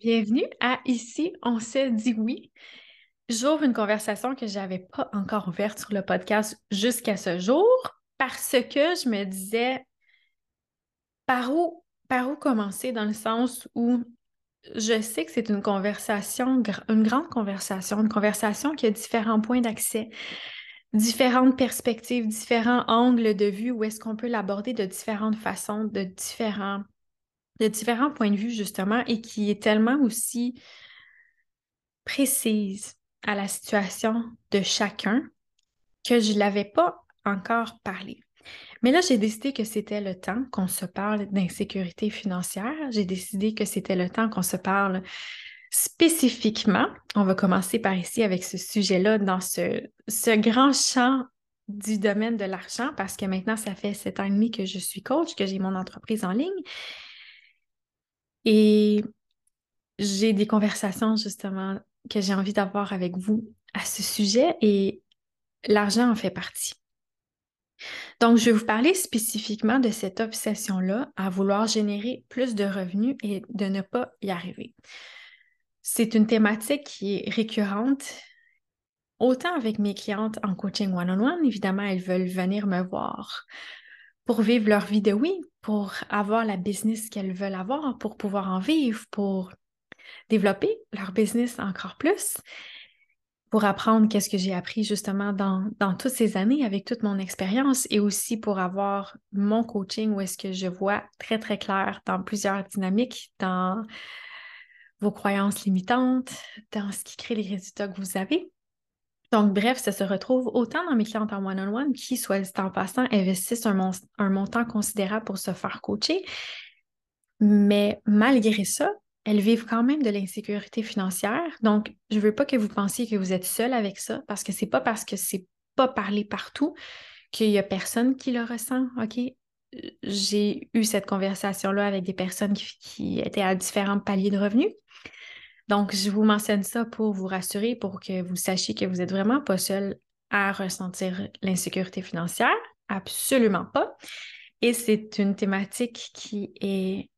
Bienvenue à Ici, on s'est dit oui. J'ouvre une conversation que je n'avais pas encore ouverte sur le podcast jusqu'à ce jour parce que je me disais par où, par où commencer dans le sens où je sais que c'est une conversation, une grande conversation, une conversation qui a différents points d'accès, différentes perspectives, différents angles de vue, où est-ce qu'on peut l'aborder de différentes façons, de différents de différents points de vue, justement, et qui est tellement aussi précise à la situation de chacun que je ne l'avais pas encore parlé. Mais là, j'ai décidé que c'était le temps qu'on se parle d'insécurité financière. J'ai décidé que c'était le temps qu'on se parle spécifiquement. On va commencer par ici avec ce sujet-là dans ce, ce grand champ du domaine de l'argent parce que maintenant, ça fait sept ans et demi que je suis coach, que j'ai mon entreprise en ligne et j'ai des conversations justement que j'ai envie d'avoir avec vous à ce sujet et l'argent en fait partie. Donc, je vais vous parler spécifiquement de cette obsession-là à vouloir générer plus de revenus et de ne pas y arriver. C'est une thématique qui est récurrente, autant avec mes clientes en coaching one-on-one, évidemment, elles veulent venir me voir pour vivre leur vie de oui, pour avoir la business qu'elles veulent avoir, pour pouvoir en vivre, pour développer leur business encore plus, pour apprendre qu'est-ce que j'ai appris justement dans, dans, toutes ces années avec toute mon expérience et aussi pour avoir mon coaching où est-ce que je vois très, très clair dans plusieurs dynamiques, dans vos croyances limitantes, dans ce qui crée les résultats que vous avez. Donc, bref, ça se retrouve autant dans mes clientes en one-on-one qui, soit dit en passant, investissent un, montant considérable pour se faire coacher. Mais malgré ça, elles vivent quand même de l'insécurité financière. Donc, je ne veux pas que vous pensiez que vous êtes seul avec ça parce que c'est pas parce que c'est pas parlé partout qu'il y a personne qui le ressent. OK? J'ai eu cette conversation-là avec des personnes qui étaient à différents paliers de revenus. Donc, je vous mentionne ça pour vous rassurer, pour que vous sachiez que vous n'êtes vraiment pas seul à ressentir l'insécurité financière. Absolument pas. Et c'est une thématique qui est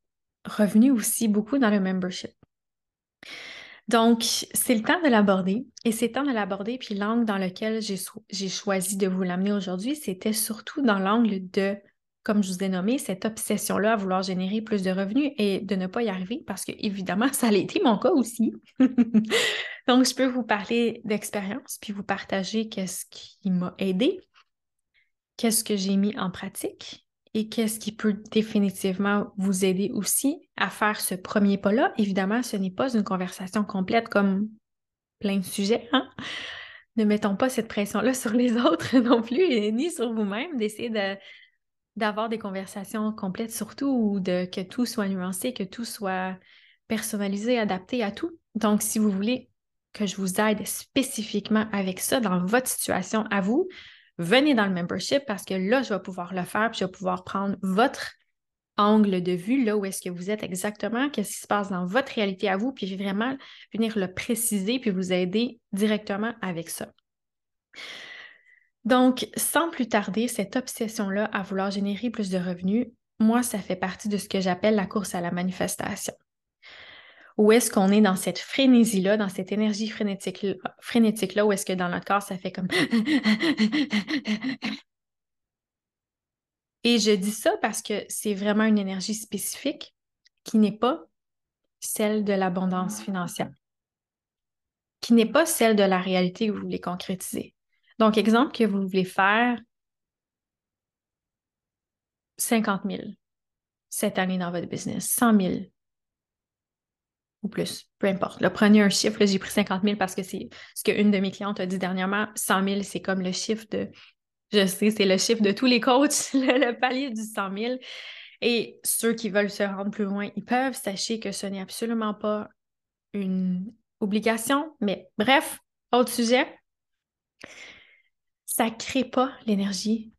revenue aussi beaucoup dans le membership. Donc, c'est le temps de l'aborder et c'est le temps de l'aborder. Puis l'angle dans lequel j'ai choisi de vous l'amener aujourd'hui, c'était surtout dans l'angle de comme je vous ai nommé, cette obsession-là à vouloir générer plus de revenus et de ne pas y arriver parce que, évidemment, ça a été mon cas aussi. Donc, je peux vous parler d'expérience puis vous partager qu'est-ce qui m'a aidé, qu'est-ce que j'ai mis en pratique et qu'est-ce qui peut définitivement vous aider aussi à faire ce premier pas-là. Évidemment, ce n'est pas une conversation complète comme plein de sujets. Hein? Ne mettons pas cette pression-là sur les autres non plus ni sur vous-même d'essayer de d'avoir des conversations complètes surtout ou de que tout soit nuancé, que tout soit personnalisé, adapté à tout. Donc, si vous voulez que je vous aide spécifiquement avec ça dans votre situation à vous, venez dans le membership parce que là, je vais pouvoir le faire, puis je vais pouvoir prendre votre angle de vue, là où est-ce que vous êtes exactement, qu'est-ce qui se passe dans votre réalité à vous, puis vraiment venir le préciser, puis vous aider directement avec ça. Donc, sans plus tarder, cette obsession-là à vouloir générer plus de revenus, moi, ça fait partie de ce que j'appelle la course à la manifestation. Où est-ce qu'on est dans cette frénésie-là, dans cette énergie frénétique-là, frénétique où est-ce que dans notre corps, ça fait comme... Et je dis ça parce que c'est vraiment une énergie spécifique qui n'est pas celle de l'abondance financière, qui n'est pas celle de la réalité que vous voulez concrétiser. Donc, exemple que vous voulez faire 50 000 cette année dans votre business, 100 000 ou plus, peu importe. Là, prenez un chiffre, j'ai pris 50 000 parce que c'est ce qu'une de mes clientes a dit dernièrement. 100 000, c'est comme le chiffre de, je sais, c'est le chiffre de tous les coachs, le, le palier du 100 000. Et ceux qui veulent se rendre plus loin, ils peuvent. Sachez que ce n'est absolument pas une obligation. Mais bref, autre sujet ça ne crée pas l'énergie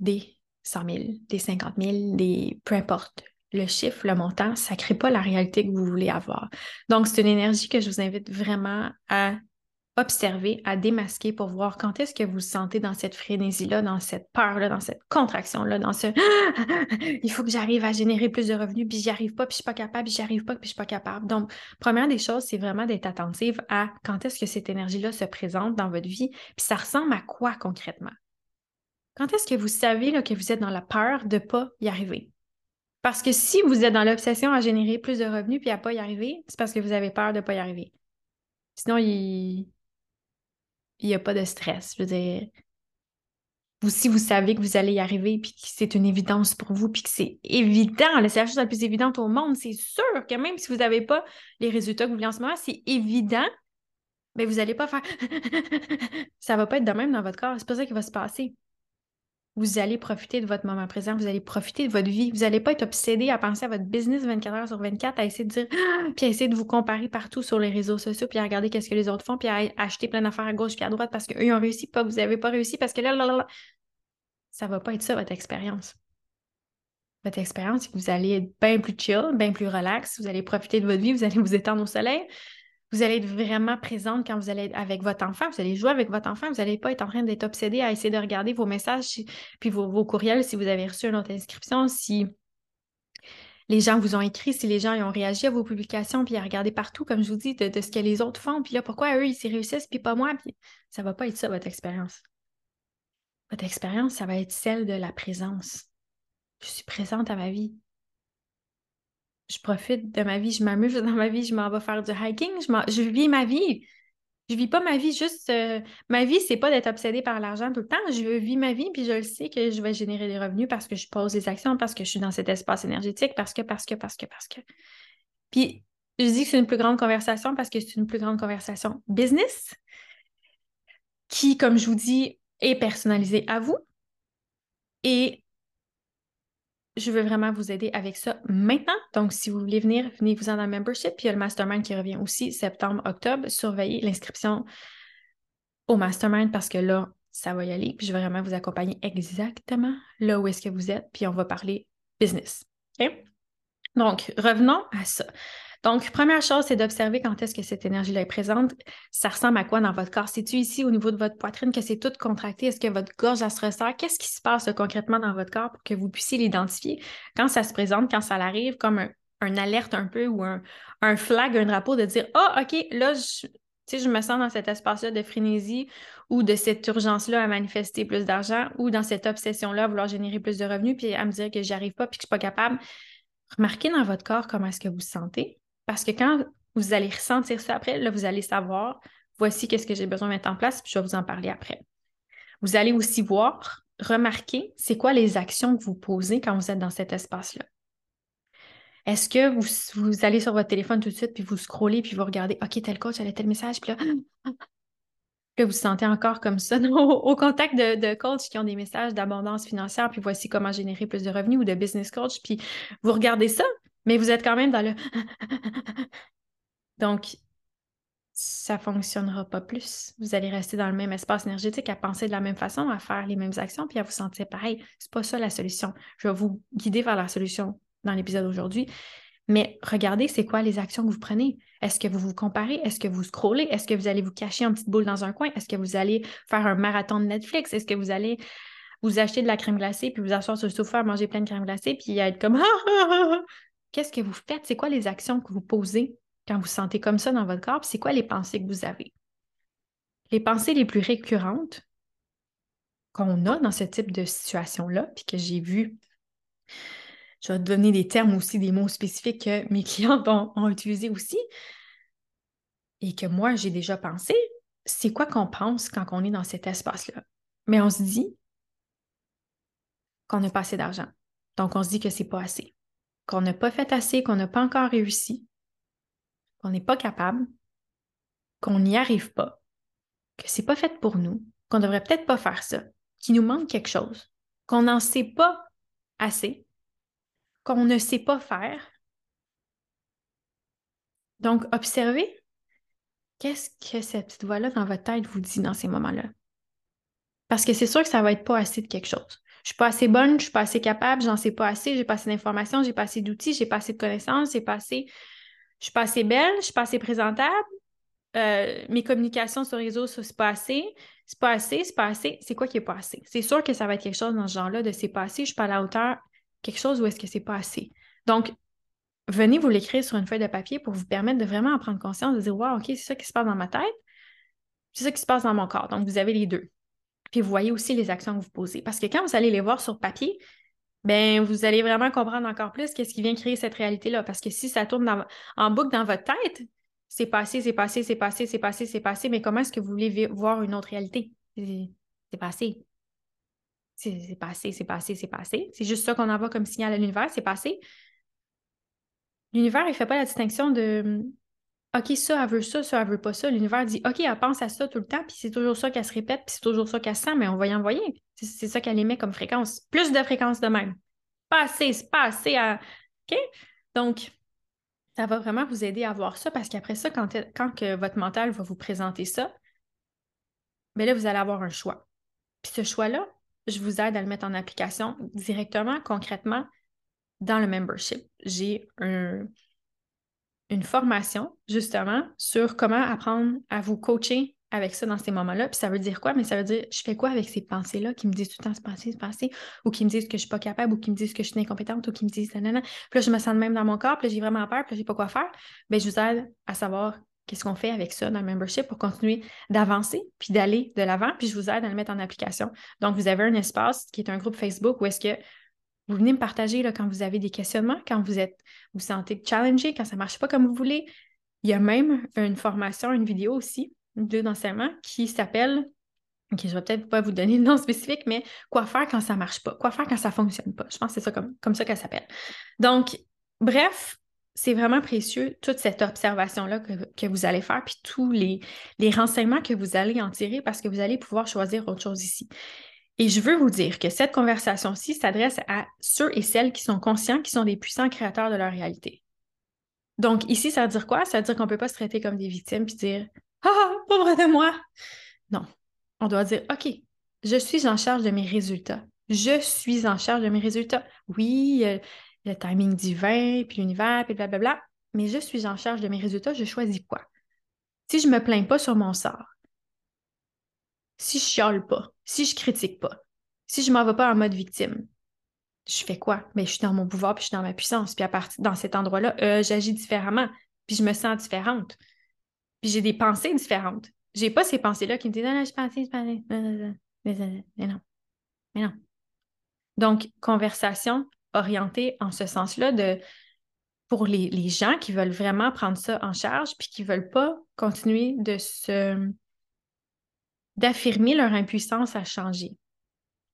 des 100 000, des 50 000, des peu importe le chiffre, le montant, ça ne crée pas la réalité que vous voulez avoir. Donc, c'est une énergie que je vous invite vraiment à observer, à démasquer pour voir quand est-ce que vous vous sentez dans cette frénésie-là, dans cette peur-là, dans cette contraction-là, dans ce il faut que j'arrive à générer plus de revenus, puis j'y arrive pas, puis je suis pas capable, puis j'y arrive pas, puis je suis pas capable. Donc, première des choses, c'est vraiment d'être attentive à quand est-ce que cette énergie-là se présente dans votre vie, puis ça ressemble à quoi concrètement? Quand est-ce que vous savez là, que vous êtes dans la peur de pas y arriver? Parce que si vous êtes dans l'obsession à générer plus de revenus puis à pas y arriver, c'est parce que vous avez peur de pas y arriver. Sinon, il n'y a pas de stress. Je veux dire, vous, si vous savez que vous allez y arriver, puis que c'est une évidence pour vous, puis que c'est évident, c'est la chose la plus évidente au monde, c'est sûr que même si vous n'avez pas les résultats que vous voulez en ce moment, c'est évident, mais vous n'allez pas faire ça va pas être de même dans votre corps. C'est pas ça qui va se passer vous allez profiter de votre moment présent, vous allez profiter de votre vie. Vous n'allez pas être obsédé à penser à votre business 24 heures sur 24, à essayer de dire, puis à essayer de vous comparer partout sur les réseaux sociaux, puis à regarder qu'est-ce que les autres font, puis à acheter plein d'affaires à gauche puis à droite parce qu'eux ont réussi, pas vous n'avez pas réussi parce que là, là, là, ça va pas être ça votre expérience. Votre expérience, c'est que vous allez être bien plus chill, bien plus relax, vous allez profiter de votre vie, vous allez vous étendre au soleil, vous allez être vraiment présente quand vous allez être avec votre enfant, vous allez jouer avec votre enfant, vous n'allez pas être en train d'être obsédé à essayer de regarder vos messages, puis vos, courriels si vous avez reçu une autre inscription, si les gens vous ont écrit, si les gens ont réagi à vos publications, puis à regarder partout, comme je vous dis, de, ce que les autres font, puis là, pourquoi eux, ils s'y réussissent, puis pas moi, puis ça va pas être ça, votre expérience. Votre expérience, ça va être celle de la présence. Je suis présente à ma vie profite de ma vie, je m'amuse dans ma vie, je m'en vais faire du hiking, je, vis ma vie. Je vis pas ma vie juste. Euh, ma vie, c'est pas d'être obsédée par l'argent tout le temps. Je vis ma vie, puis je le sais que je vais générer des revenus parce que je pose des actions, parce que je suis dans cet espace énergétique, parce que, parce que, parce que, parce que. Puis, je dis que c'est une plus grande conversation parce que c'est une plus grande conversation business qui, comme je vous dis, est personnalisée à vous. Et je veux vraiment vous aider avec ça maintenant. Donc, si vous voulez venir, venez-vous en un membership. Puis il y a le mastermind qui revient aussi septembre, octobre. Surveillez l'inscription au mastermind parce que là, ça va y aller. Puis je vais vraiment vous accompagner exactement là où est-ce que vous êtes. Puis on va parler business. Donc, revenons à ça. Donc, première chose, c'est d'observer quand est-ce que cette énergie-là est présente. Ça ressemble à quoi dans votre corps? C'est-tu ici au niveau de votre poitrine que c'est tout contracté? Est-ce que votre gorge, elle se resserre? Qu'est-ce qui se passe concrètement dans votre corps pour que vous puissiez l'identifier? Quand ça se présente, quand ça arrive, comme un, alerte un peu ou un, flag, un drapeau de dire Ah, OK, là, je, je me sens dans cet espace-là de frénésie ou de cette urgence-là à manifester plus d'argent ou dans cette obsession-là à vouloir générer plus de revenus puis à me dire que j'y arrive pas puis que je suis pas capable. Remarquez dans votre corps comment est-ce que vous sentez. Parce que quand vous allez ressentir ça après, là, vous allez savoir, voici qu'est-ce que j'ai besoin de mettre en place, puis je vais vous en parler après. Vous allez aussi voir, remarquer, c'est quoi les actions que vous posez quand vous êtes dans cet espace-là. Est-ce que vous, allez sur votre téléphone tout de suite, puis vous scrollez, puis vous regardez, OK, tel coach, elle a tel message, puis là, que vous sentez encore comme ça au, contact de, de coachs qui ont des messages d'abondance financière, puis voici comment générer plus de revenus ou de business coach, puis vous regardez ça, mais vous êtes quand même dans le... Donc, ça ne fonctionnera pas plus. Vous allez rester dans le même espace énergétique, à penser de la même façon, à faire les mêmes actions, puis à vous sentir pareil. C'est pas ça la solution. Je vais vous guider vers la solution dans l'épisode d'aujourd'hui. Mais regardez, c'est quoi les actions que vous prenez? Est-ce que vous vous comparez? Est-ce que vous scrollez? Est-ce que vous allez vous cacher en petite boule dans un coin? Est-ce que vous allez faire un marathon de Netflix? Est-ce que vous allez vous acheter de la crème glacée puis vous asseoir sur le sofa, manger plein de crème glacée puis être comme Qu'est-ce que vous faites? C'est quoi les actions que vous posez quand vous sentez comme ça dans votre corps? C'est quoi les pensées que vous avez? Les pensées les plus récurrentes qu'on a dans ce type de situation-là, puis que j'ai vu, je vais donner des termes aussi, des mots spécifiques que mes clientes ont, ont utilisés aussi, et que moi j'ai déjà pensé, c'est quoi qu'on pense quand on est dans cet espace-là? Mais on se dit qu'on n'a pas assez d'argent. Donc, on se dit que c'est pas assez qu'on n'a pas fait assez, qu'on n'a pas encore réussi, qu'on n'est pas capable, qu'on n'y arrive pas, que c'est pas fait pour nous, qu'on devrait peut-être pas faire ça, qu'il nous manque quelque chose, qu'on n'en sait pas assez, qu'on ne sait pas faire. Donc, observez qu'est-ce que cette petite voix-là dans votre tête vous dit dans ces moments-là? Parce que c'est sûr que ça va être pas assez de quelque chose. Je suis pas assez bonne, je suis pas assez capable, j'en sais pas assez, j'ai pas assez d'informations, j'ai pas assez d'outils, j'ai pas assez de connaissances, j'ai pas assez, je suis pas assez belle, je suis pas assez présentable. euh, mes communications sur les réseaux, c'est pas assez, c'est pas assez, c'est pas assez. C'est quoi qui est pas assez? C'est sûr que ça va être quelque chose dans ce genre-là de c'est pas assez, je suis pas à la hauteur, quelque chose où est-ce que c'est pas assez. Donc, venez vous l'écrire sur une feuille de papier pour vous permettre de vraiment en prendre conscience, de dire, wow, OK, c'est ça qui se passe dans ma tête, c'est ça qui se passe dans mon corps. Donc, vous avez les deux. Puis vous voyez aussi les actions que vous posez. Parce que quand vous allez les voir sur papier, ben vous allez vraiment comprendre encore plus qu'est-ce qui vient créer cette réalité-là. Parce que si ça tourne en boucle dans votre tête, c'est passé, c'est passé, c'est passé, c'est passé, c'est passé, mais comment est-ce que vous voulez voir une autre réalité? C'est passé. C'est passé, c'est passé, c'est passé. C'est juste ça qu'on envoie comme signal à l'univers, c'est passé. L'univers, il ne fait pas la distinction de OK, ça, elle veut ça, ça, elle veut pas ça. L'univers dit OK, elle pense à ça tout le temps, puis c'est toujours ça qu'elle se répète, puis c'est toujours ça qu'elle sent, mais on va y envoyer. C'est ça qu'elle émet comme fréquence. Plus de fréquences de même. Pas assez, à. OK? Donc, ça va vraiment vous aider à voir ça parce qu'après ça, quand, quand que votre mental va vous présenter ça, bien là, vous allez avoir un choix. Puis ce choix-là, je vous aide à le mettre en application directement, concrètement, dans le membership. J'ai un, une formation justement sur comment apprendre à vous coacher avec ça dans ces moments-là. Puis ça veut dire quoi? Mais ça veut dire, je fais quoi avec ces pensées-là qui me disent tout le temps se passer, se passer, ou qui me disent que je suis pas capable, ou qui me disent que je suis incompétente, ou qui me disent nanana. Puis là, je me sens de même dans mon corps, puis là, j'ai vraiment peur, puis là, j'ai pas quoi faire. Bien, je vous aide à savoir qu'est-ce qu'on fait avec ça dans le membership pour continuer d'avancer, puis d'aller de l'avant, puis je vous aide à le mettre en application. Donc, vous avez un espace qui est un groupe Facebook où est-ce que vous venez me partager là, quand vous avez des questionnements, quand vous êtes, vous, sentez challengé, quand ça ne marche pas comme vous voulez. Il y a même une formation, une vidéo aussi, deux d'enseignement qui s'appelle, OK, je vais peut-être pas vous donner le nom spécifique, mais quoi faire quand ça ne marche pas, quoi faire quand ça ne fonctionne pas? Je pense que c'est ça comme, comme ça qu'elle s'appelle. Donc, bref, c'est vraiment précieux, toute cette observation-là que, vous allez faire, puis tous les, les renseignements que vous allez en tirer parce que vous allez pouvoir choisir autre chose ici. Et je veux vous dire que cette conversation-ci s'adresse à ceux et celles qui sont conscients qui sont des puissants créateurs de leur réalité. Donc, ici, ça veut dire quoi? Ça veut dire qu'on ne peut pas se traiter comme des victimes puis dire Ah, pauvre de moi! Non. On doit dire OK, je suis en charge de mes résultats. Je suis en charge de mes résultats. Oui, le timing divin, puis l'univers, puis blablabla, mais je suis en charge de mes résultats. Je choisis quoi? Si je ne me plains pas sur mon sort, si je chiale pas, si je critique pas, si je m'en vais pas en mode victime, je fais quoi? Mais ben, je suis dans mon pouvoir, puis je suis dans ma puissance. Puis à partir dans cet endroit-là, euh, j'agis différemment, puis je me sens différente. Puis j'ai des pensées différentes. J'ai pas ces pensées-là qui me disent non, non, je pense, je pense, mais non. Mais non. Donc, conversation orientée en ce sens-là de pour les, les, gens qui veulent vraiment prendre ça en charge puis qui veulent pas continuer de se d'affirmer leur impuissance à changer.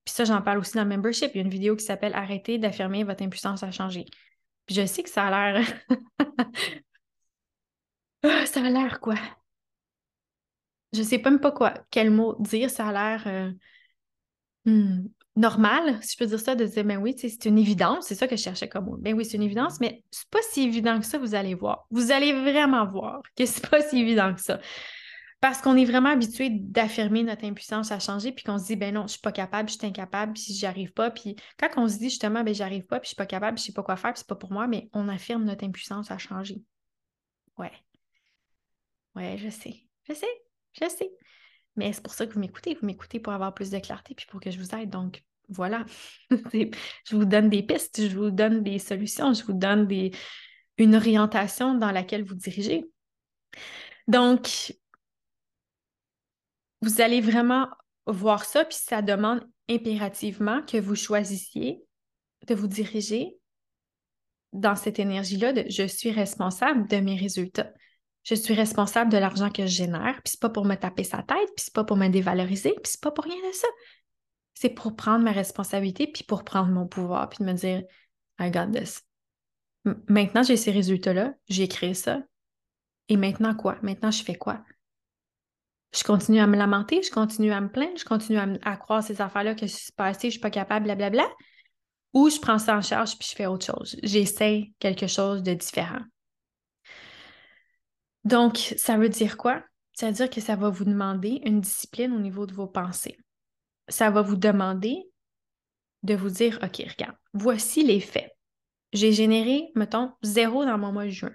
Puis ça, j'en parle aussi dans le membership. Il y a une vidéo qui s'appelle Arrêtez d'affirmer votre impuissance à changer. Puis je sais que ça a l'air. Ah, ça a l'air quoi? Je sais même pas quoi, quel mot dire. Ça a l'air euh, hmm, normal, si je peux dire ça, de dire, ben oui, c'est une évidence. C'est ça que je cherchais comme mot. Ben oui, c'est une évidence, mais c'est pas si évident que ça, vous allez voir. Vous allez vraiment voir que c'est pas si évident que ça. Parce qu'on est vraiment habitué d'affirmer notre impuissance à changer, puis qu'on se dit, ben non, je suis pas capable, je suis incapable, puis j'y arrive pas. Puis quand on se dit justement, ben j'arrive pas, puis je suis pas capable, je sais pas quoi faire, puis c'est pas pour moi, mais on affirme notre impuissance à changer. Ouais. Ouais, je sais. Je sais. Je sais. Mais c'est pour ça que vous m'écoutez. Vous m'écoutez pour avoir plus de clarté, puis pour que je vous aide. Donc, voilà. je vous donne des pistes, je vous donne des solutions, je vous donne des... une orientation dans laquelle vous dirigez. Donc, vous allez vraiment voir ça, puis ça demande impérativement que vous choisissiez de vous diriger dans cette énergie-là de je suis responsable de mes résultats. Je suis responsable de l'argent que je génère, puis c'est pas pour me taper sa tête, puis c'est pas pour me dévaloriser, puis c'est pas pour rien de ça. C'est pour prendre ma responsabilité, puis pour prendre mon pouvoir, puis de me dire I got this. maintenant, j'ai ces résultats-là, j'ai créé ça. Et maintenant quoi? Maintenant, je fais quoi? Je continue à me lamenter, je continue à me plaindre, je continue à, croire ces affaires-là que je suis passée, je suis pas capable, blablabla, ou je prends ça en charge puis je fais autre chose. J'essaie quelque chose de différent. Donc, ça veut dire quoi? Ça veut dire que ça va vous demander une discipline au niveau de vos pensées. Ça va vous demander de vous dire, OK, regarde, voici les faits. J'ai généré, mettons, zéro dans mon mois de juin.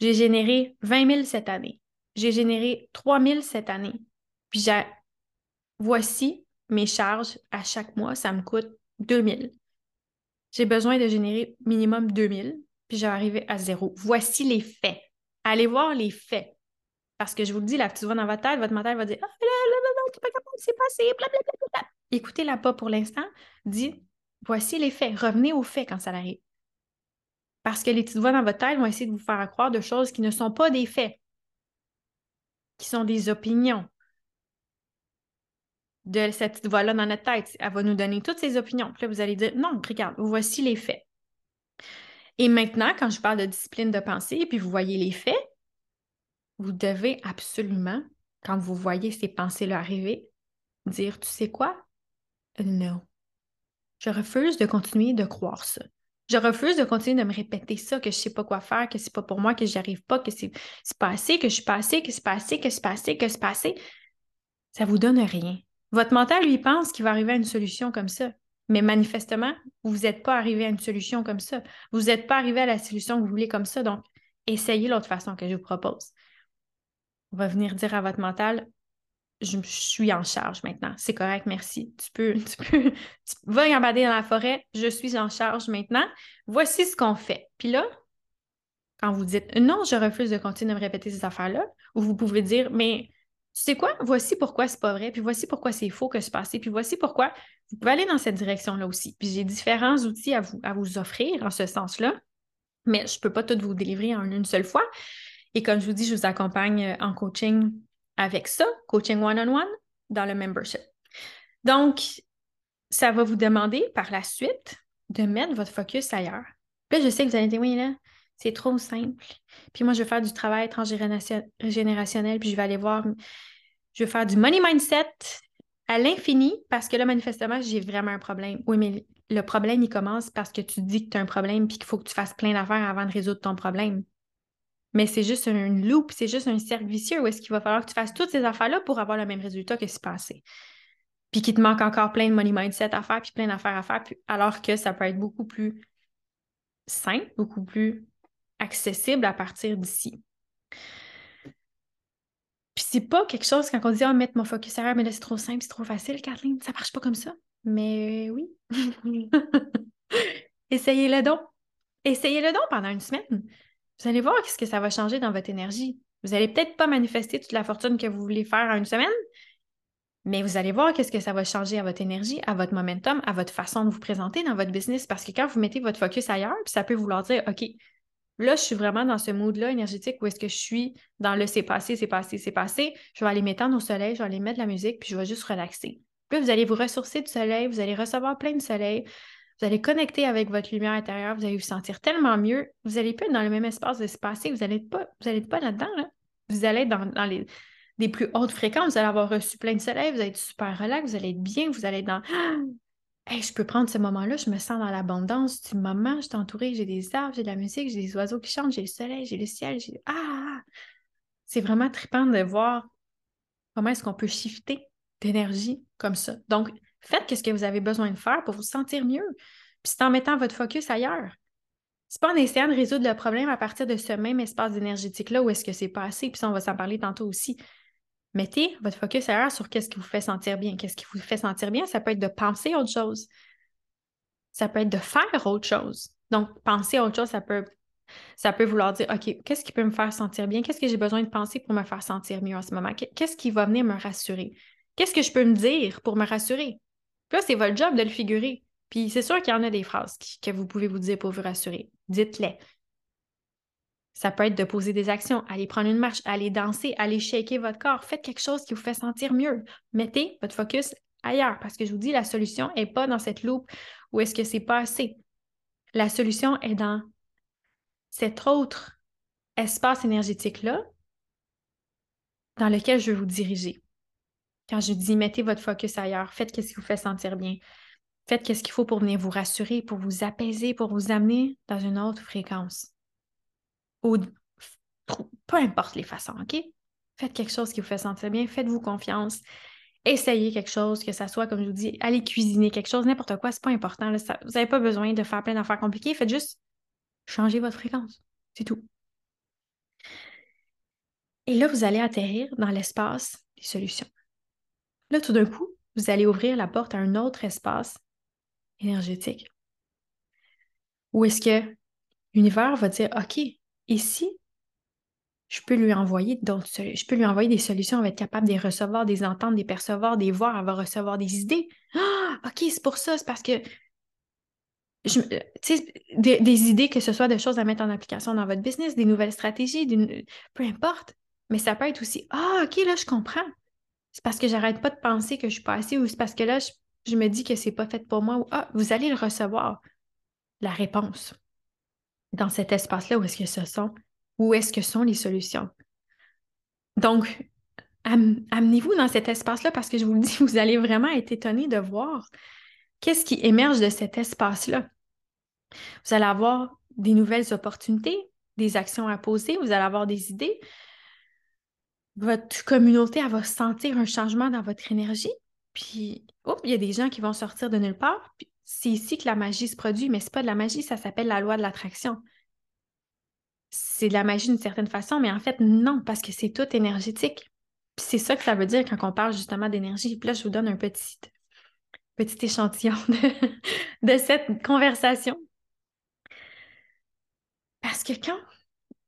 J'ai généré 20 000 cette année. J'ai généré 3000 cette année. Puis j'ai, voici mes charges à chaque mois, ça me coûte 2000. J'ai besoin de générer minimum 2000, puis j'ai arrivé à zéro. Voici les faits. Allez voir les faits. Parce que je vous le dis, la petite voix dans votre tête, votre mental va dire Ah, là, là, là, tu pas capable, c'est passé, blablabla. Écoutez-la pas pour l'instant. Dis Voici les faits. Revenez aux faits quand ça arrive. Parce que les petites voix dans votre tête vont essayer de vous faire croire de choses qui ne sont pas des faits, qui sont des opinions de cette petite voix-là dans notre tête. Elle va nous donner toutes ses opinions. Puis là, vous allez dire non, regarde, voici les faits. Et maintenant, quand je parle de discipline de pensée, puis vous voyez les faits, vous devez absolument, quand vous voyez ces pensées-là arriver, dire Tu sais quoi? Non. Je refuse de continuer de croire ça. Je refuse de continuer de me répéter ça, que je ne sais pas quoi faire, que c'est pas pour moi, que j'y arrive pas, que c'est pas assez, que je suis pas assez, que c'est pas assez, que c'est pas assez, que c'est pas assez. Ça vous donne rien. Votre mental, lui, pense qu'il va arriver à une solution comme ça. Mais manifestement, vous n'êtes pas arrivé à une solution comme ça. Vous n'êtes pas arrivé à la solution que vous voulez comme ça. Donc, essayez l'autre façon que je vous propose. On va venir dire à votre mental, je, suis en charge maintenant. C'est correct, merci. Tu peux, tu peux, tu vas gambader dans la forêt, je suis en charge maintenant. Voici ce qu'on fait. Puis là, quand vous dites non, je refuse de continuer de me répéter ces affaires-là, ou vous pouvez dire, mais tu sais quoi, voici pourquoi c'est pas vrai, puis voici pourquoi c'est faux que c'est passé, puis voici pourquoi vous pouvez aller dans cette direction-là aussi. Puis j'ai différents outils à vous, à vous offrir en ce sens-là, mais je peux pas tout vous délivrer en une seule fois. Et comme je vous dis, je vous accompagne euh, en coaching avec ça, coaching one-on-one, dans le membership. Donc, ça va vous demander par la suite de mettre votre focus ailleurs. Puis là, je sais que vous allez dire, oui, là, c'est trop simple. Puis moi, je vais faire du travail transgénérationnel, puis je vais aller voir, je vais faire du money mindset à l'infini parce que là, manifestement, j'ai vraiment un problème. Oui, mais le problème, il commence parce que tu dis que tu as un problème puis qu'il faut que tu fasses plein d'affaires avant de résoudre ton problème. Mais c'est juste une loupe, c'est juste un cercle où est-ce qu'il va falloir que tu fasses toutes ces affaires-là pour avoir le même résultat que ce passé. Puis qu'il te manque encore plein de money mindset à faire, puis plein d'affaires à faire, alors que ça peut être beaucoup plus simple, beaucoup plus accessible à partir d'ici. Puis c'est pas quelque chose quand on dit oh, mettre mon focus ailleurs, mais là c'est trop simple, c'est trop facile, Kathleen, ça marche pas comme ça. Mais oui. Essayez-le donc. Essayez-le donc pendant une semaine. Vous allez voir qu'est-ce que ça va changer dans votre énergie. Vous n'allez peut-être pas manifester toute la fortune que vous voulez faire en une semaine, mais vous allez voir qu'est-ce que ça va changer à votre énergie, à votre momentum, à votre façon de vous présenter dans votre business. Parce que quand vous mettez votre focus ailleurs, ça peut vouloir dire, OK, là, je suis vraiment dans ce mood-là énergétique où est-ce que je suis dans le c'est passé, c'est passé, c'est passé. Je vais aller m'étendre au soleil, je vais aller mettre de la musique, puis je vais juste relaxer. Puis vous allez vous ressourcer du soleil, vous allez recevoir plein de soleil, vous allez connecter avec votre lumière intérieure, vous allez vous sentir tellement mieux. Vous allez plus être dans le même espace de se passer, vous n'allez pas, pas là-dedans. Vous allez être dans, les des plus hautes fréquences, vous allez avoir reçu plein de soleil, vous allez être super relax, vous allez être bien, vous allez être dans je peux prendre ce moment-là, je me sens dans l'abondance du moment, je suis entourée, j'ai des arbres, j'ai de la musique, j'ai des oiseaux qui chantent, j'ai le soleil, j'ai le ciel, j'ai. Ah! C'est vraiment trippant de voir comment est-ce qu'on peut shifter d'énergie comme ça. Donc, Faites ce que vous avez besoin de faire pour vous sentir mieux. Puis c'est en mettant votre focus ailleurs. C'est pas en essayant de résoudre le problème à partir de ce même espace énergétique-là où est-ce que c'est passé, puis ça, on va s'en parler tantôt aussi. Mettez votre focus ailleurs sur qu'est-ce qui vous fait sentir bien. Qu'est-ce qui vous fait sentir bien? Ça peut être de penser autre chose. Ça peut être de faire autre chose. Donc, penser autre chose, ça peut, ça peut vouloir dire, OK, qu'est-ce qui peut me faire sentir bien? Qu'est-ce que j'ai besoin de penser pour me faire sentir mieux en ce moment? Qu'est-ce qui va venir me rassurer? Qu'est-ce que je peux me dire pour me rassurer? Là, c'est votre job de le figurer. Puis c'est sûr qu'il y en a des phrases que vous pouvez vous dire pour vous rassurer. Dites-les. Ça peut être de poser des actions, aller prendre une marche, aller danser, aller shaker votre corps. Faites quelque chose qui vous fait sentir mieux. Mettez votre focus ailleurs parce que je vous dis, la solution n'est pas dans cette loupe où est-ce que c'est pas assez. La solution est dans cet autre espace énergétique-là dans lequel je veux vous diriger. Quand je dis mettez votre focus ailleurs, faites ce qui vous fait sentir bien. Faites ce qu'il faut pour venir vous rassurer, pour vous apaiser, pour vous amener dans une autre fréquence. Ou peu importe les façons, OK? Faites quelque chose qui vous fait sentir bien, faites-vous confiance. Essayez quelque chose, que ça soit, comme je vous dis, allez cuisiner quelque chose, n'importe quoi, c'est pas important. vous n'avez pas besoin de faire plein d'affaires compliquées. Faites juste changer votre fréquence. C'est tout. Et là, vous allez atterrir dans l'espace des solutions. Tout d'un coup, vous allez ouvrir la porte à un autre espace énergétique. Où est-ce que l'univers va dire, OK, ici, je peux lui envoyer d'autres je peux lui envoyer des solutions, elle va être capable de les recevoir, des entendre, des percevoir, des voir, elle va recevoir des idées. Ah, OK, c'est pour ça, c'est parce que je, des, des, idées, que ce soit des choses à mettre en application dans votre business, des nouvelles stratégies, peu importe. Mais ça peut être aussi Ah, OK, là, je comprends. C'est parce que j'arrête pas de penser que je suis pas assez ou c'est parce que là, je, me dis que c'est pas fait pour moi ou Ah, vous allez le recevoir, la réponse dans cet espace-là où est-ce que ce sont, où est-ce que sont les solutions? Donc, amenez-vous dans cet espace-là parce que je vous le dis, vous allez vraiment être étonné de voir qu'est-ce qui émerge de cet espace-là. Vous allez avoir des nouvelles opportunités, des actions à poser, vous allez avoir des idées. Votre communauté, elle va sentir un changement dans votre énergie. Puis, oh, il y a des gens qui vont sortir de nulle part. C'est ici que la magie se produit, mais ce n'est pas de la magie, ça s'appelle la loi de l'attraction. C'est de la magie d'une certaine façon, mais en fait, non, parce que c'est tout énergétique. Puis c'est ça que ça veut dire quand on parle justement d'énergie. Puis là, je vous donne un petit, petit échantillon de cette conversation. Parce que quand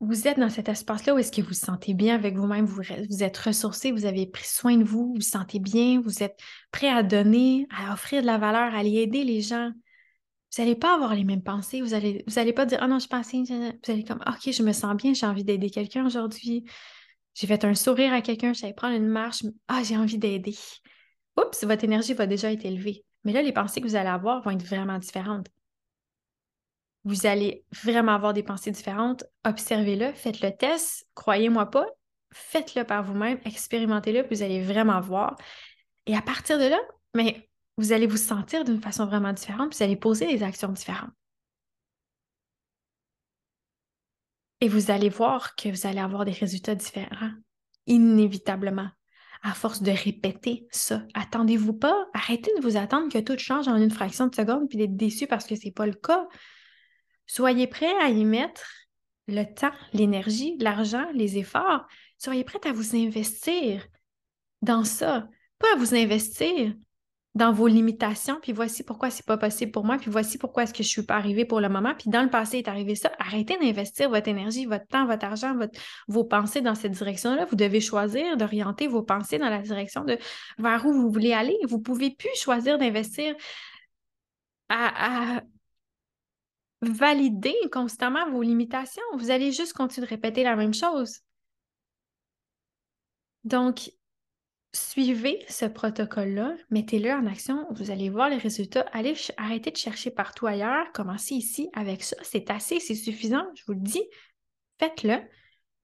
vous êtes dans cet espace-là où est-ce que vous vous sentez bien avec vous-même, vous, êtes ressourcé, vous avez pris soin de vous, vous vous sentez bien, vous êtes prêt à donner, à offrir de la valeur, à aller aider les gens, vous n'allez pas avoir les mêmes pensées, vous n'allez pas dire Ah non, je pensais, vous allez comme OK, je me sens bien, j'ai envie d'aider quelqu'un aujourd'hui. J'ai fait un sourire à quelqu'un, j'allais prendre une marche, ah, j'ai envie d'aider. Oups, votre énergie va déjà être élevée. Mais là, les pensées que vous allez avoir vont être vraiment différentes vous allez vraiment avoir des pensées différentes. Observez-le, faites le test, croyez-moi pas, faites-le par vous-même, expérimentez-le, vous allez vraiment voir. Et à partir de là, mais vous allez vous sentir d'une façon vraiment différente, vous allez poser des actions différentes. Et vous allez voir que vous allez avoir des résultats différents, inévitablement, à force de répéter ça. Attendez-vous pas, arrêtez de vous attendre que tout change en une fraction de seconde puis d'être déçu parce que ce n'est pas le cas. Soyez prêts à y mettre le temps, l'énergie, l'argent, les efforts. Soyez prêts à vous investir dans ça, pas à vous investir dans vos limitations, puis voici pourquoi c'est pas possible pour moi, puis voici pourquoi est-ce que je suis pas arrivée pour le moment, puis dans le passé est arrivé ça. Arrêtez d'investir votre énergie, votre temps, votre argent, vos pensées dans cette direction-là. Vous devez choisir d'orienter vos pensées dans la direction de vers où vous voulez aller. Vous pouvez plus choisir d'investir à, valider constamment vos limitations. Vous allez juste continuer de répéter la même chose. Donc, suivez ce protocole-là, mettez-le en action, vous allez voir les résultats. Allez arrêtez de chercher partout ailleurs, commencez ici avec ça. C'est assez, c'est suffisant, je vous le dis. Faites-le.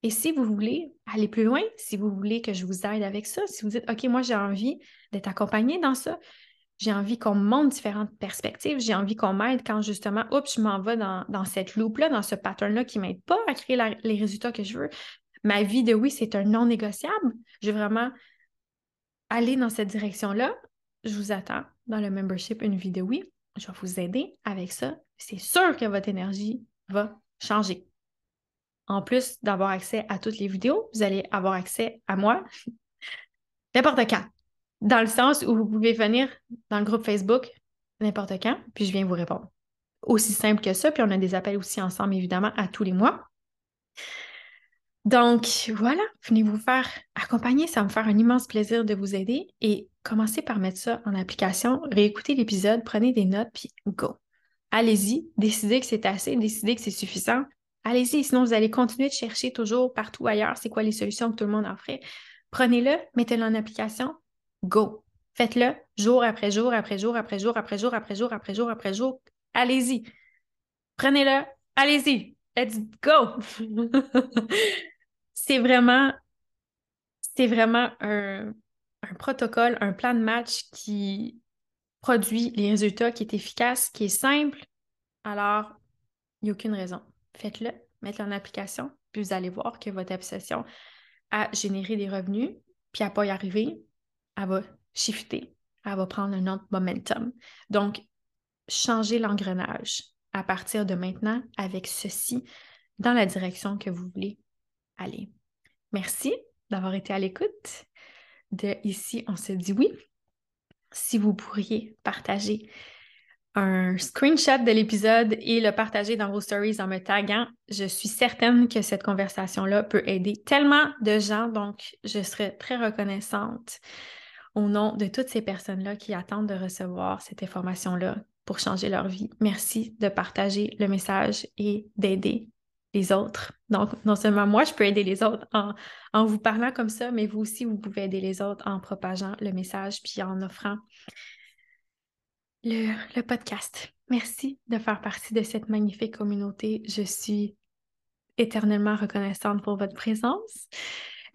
Et si vous voulez aller plus loin, si vous voulez que je vous aide avec ça, si vous dites, OK, moi j'ai envie d'être accompagné dans ça, j'ai envie qu'on me montre différentes perspectives. J'ai envie qu'on m'aide quand justement, oups, je m'en vais dans, cette loupe-là, dans ce pattern-là qui ne m'aide pas à créer les résultats que je veux. Ma vie de oui, c'est un non négociable. Je veux vraiment aller dans cette direction-là. Je vous attends dans le membership Une vie de oui. Je vais vous aider avec ça. C'est sûr que votre énergie va changer. En plus d'avoir accès à toutes les vidéos, vous allez avoir accès à moi n'importe quand dans le sens où vous pouvez venir dans le groupe Facebook n'importe quand, puis je viens vous répondre. Aussi simple que ça, puis on a des appels aussi ensemble, évidemment, à tous les mois. Donc, voilà, venez vous faire accompagner, ça va me faire un immense plaisir de vous aider et commencez par mettre ça en application, réécoutez l'épisode, prenez des notes, puis go. Allez-y, décidez que c'est assez, décidez que c'est suffisant. Allez-y, sinon vous allez continuer de chercher toujours partout ailleurs, c'est quoi les solutions que tout le monde offre. Prenez-le, mettez-le en application, Go. Faites-le jour après jour, après jour, après jour, après jour, après jour, après jour, après jour. Allez-y. Prenez-le. Allez-y. Let's go. c'est vraiment, c'est vraiment un, protocole, un plan de match qui produit les résultats, qui est efficace, qui est simple. Alors, il n'y a aucune raison. Faites-le, mettez-le en application, puis vous allez voir que votre obsession a généré des revenus, puis à pas y arriver, elle va shifter, elle va prendre un autre momentum. Donc, changez l'engrenage à partir de maintenant avec ceci dans la direction que vous voulez aller. Merci d'avoir été à l'écoute de Ici, on se dit oui. Si vous pourriez partager un screenshot de l'épisode et le partager dans vos stories en me taguant, je suis certaine que cette conversation-là peut aider tellement de gens. Donc, je serais très reconnaissante au nom de toutes ces personnes-là qui attendent de recevoir cette information-là pour changer leur vie. Merci de partager le message et d'aider les autres. Donc, non seulement moi, je peux aider les autres en, en, vous parlant comme ça, mais vous aussi, vous pouvez aider les autres en propageant le message puis en offrant le, le podcast. Merci de faire partie de cette magnifique communauté. Je suis éternellement reconnaissante pour votre présence.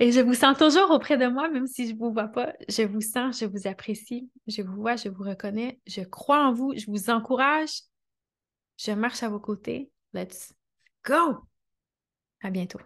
Et je vous sens toujours auprès de moi, même si je ne vous vois pas. Je vous sens, je vous apprécie, je vous vois, je vous reconnais, je crois en vous, je vous encourage. Je marche à vos côtés. Let's go! À bientôt.